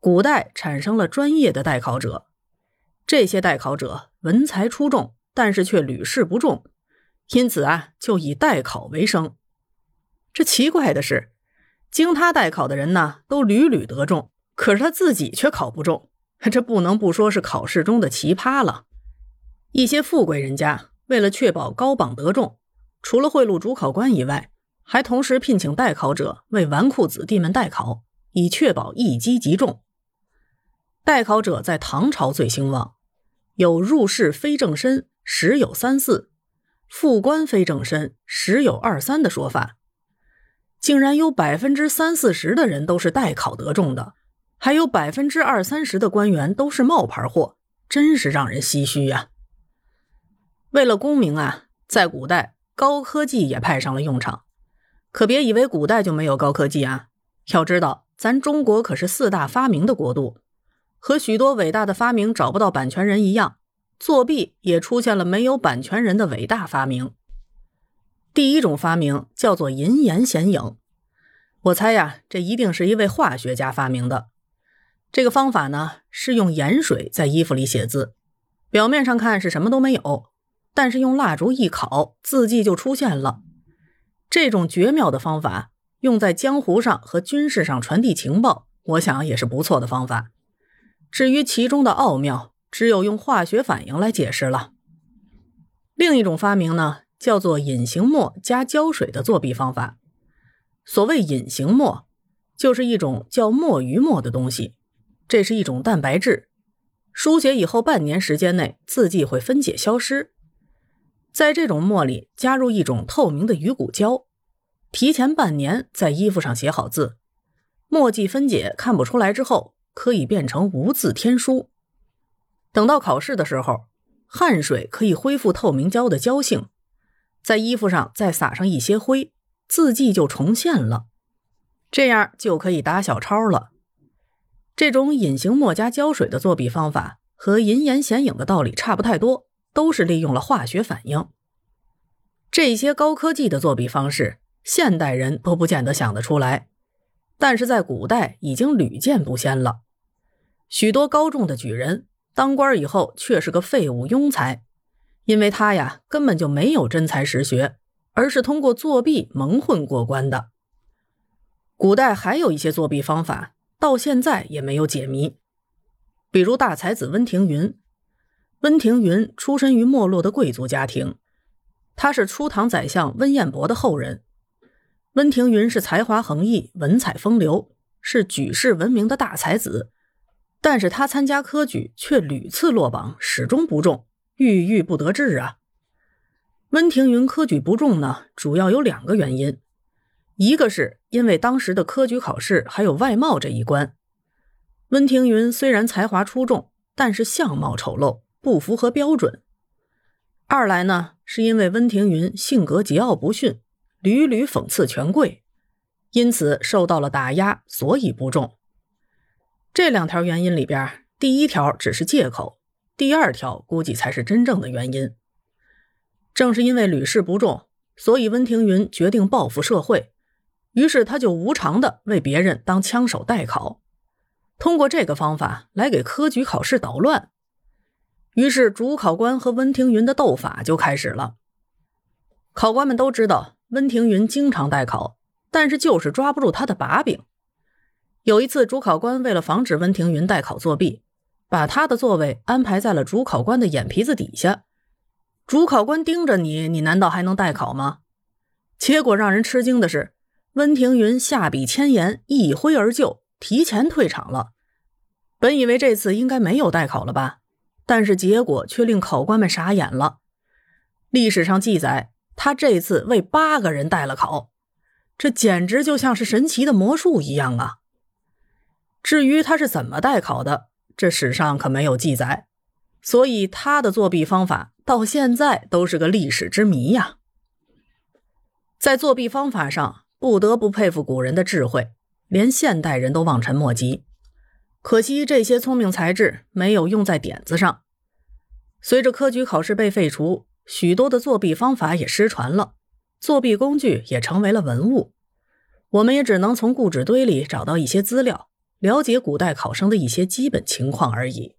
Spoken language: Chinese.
古代产生了专业的代考者，这些代考者文才出众，但是却屡试不中，因此啊，就以代考为生。这奇怪的是，经他代考的人呢，都屡屡得中，可是他自己却考不中，这不能不说是考试中的奇葩了。一些富贵人家为了确保高榜得中，除了贿赂主考官以外，还同时聘请代考者为纨绔子弟们代考，以确保一击即中。代考者在唐朝最兴旺，有入仕非正身十有三四，副官非正身十有二三的说法，竟然有百分之三四十的人都是代考得中的，还有百分之二三十的官员都是冒牌货，真是让人唏嘘呀。为了功名啊，在古代高科技也派上了用场。可别以为古代就没有高科技啊！要知道，咱中国可是四大发明的国度，和许多伟大的发明找不到版权人一样，作弊也出现了没有版权人的伟大发明。第一种发明叫做银盐显影，我猜呀，这一定是一位化学家发明的。这个方法呢，是用盐水在衣服里写字，表面上看是什么都没有，但是用蜡烛一烤，字迹就出现了。这种绝妙的方法用在江湖上和军事上传递情报，我想也是不错的方法。至于其中的奥妙，只有用化学反应来解释了。另一种发明呢，叫做隐形墨加胶水的作弊方法。所谓隐形墨，就是一种叫墨鱼墨的东西，这是一种蛋白质，书写以后半年时间内字迹会分解消失。在这种墨里加入一种透明的鱼骨胶，提前半年在衣服上写好字，墨迹分解看不出来之后，可以变成无字天书。等到考试的时候，汗水可以恢复透明胶的胶性，在衣服上再撒上一些灰，字迹就重现了，这样就可以打小抄了。这种隐形墨加胶水的作弊方法和银盐显影的道理差不太多。都是利用了化学反应，这些高科技的作弊方式，现代人都不见得想得出来，但是在古代已经屡见不鲜了。许多高中的举人当官以后却是个废物庸才，因为他呀根本就没有真才实学，而是通过作弊蒙混过关的。古代还有一些作弊方法，到现在也没有解谜，比如大才子温庭筠。温庭筠出身于没落的贵族家庭，他是初唐宰相温彦博的后人。温庭筠是才华横溢、文采风流，是举世闻名的大才子。但是他参加科举却屡次落榜，始终不中，郁郁不得志啊。温庭筠科举不中呢，主要有两个原因，一个是因为当时的科举考试还有外貌这一关。温庭筠虽然才华出众，但是相貌丑陋。不符合标准。二来呢，是因为温庭筠性格桀骜不驯，屡屡讽刺权贵，因此受到了打压，所以不中。这两条原因里边，第一条只是借口，第二条估计才是真正的原因。正是因为屡试不中，所以温庭筠决定报复社会，于是他就无偿的为别人当枪手代考，通过这个方法来给科举考试捣乱。于是，主考官和温庭筠的斗法就开始了。考官们都知道温庭筠经常代考，但是就是抓不住他的把柄。有一次，主考官为了防止温庭筠代考作弊，把他的座位安排在了主考官的眼皮子底下。主考官盯着你，你难道还能代考吗？结果让人吃惊的是，温庭筠下笔千言，一挥而就，提前退场了。本以为这次应该没有代考了吧？但是结果却令考官们傻眼了。历史上记载，他这次为八个人代了考，这简直就像是神奇的魔术一样啊！至于他是怎么代考的，这史上可没有记载，所以他的作弊方法到现在都是个历史之谜呀。在作弊方法上，不得不佩服古人的智慧，连现代人都望尘莫及。可惜这些聪明才智没有用在点子上。随着科举考试被废除，许多的作弊方法也失传了，作弊工具也成为了文物。我们也只能从故纸堆里找到一些资料，了解古代考生的一些基本情况而已。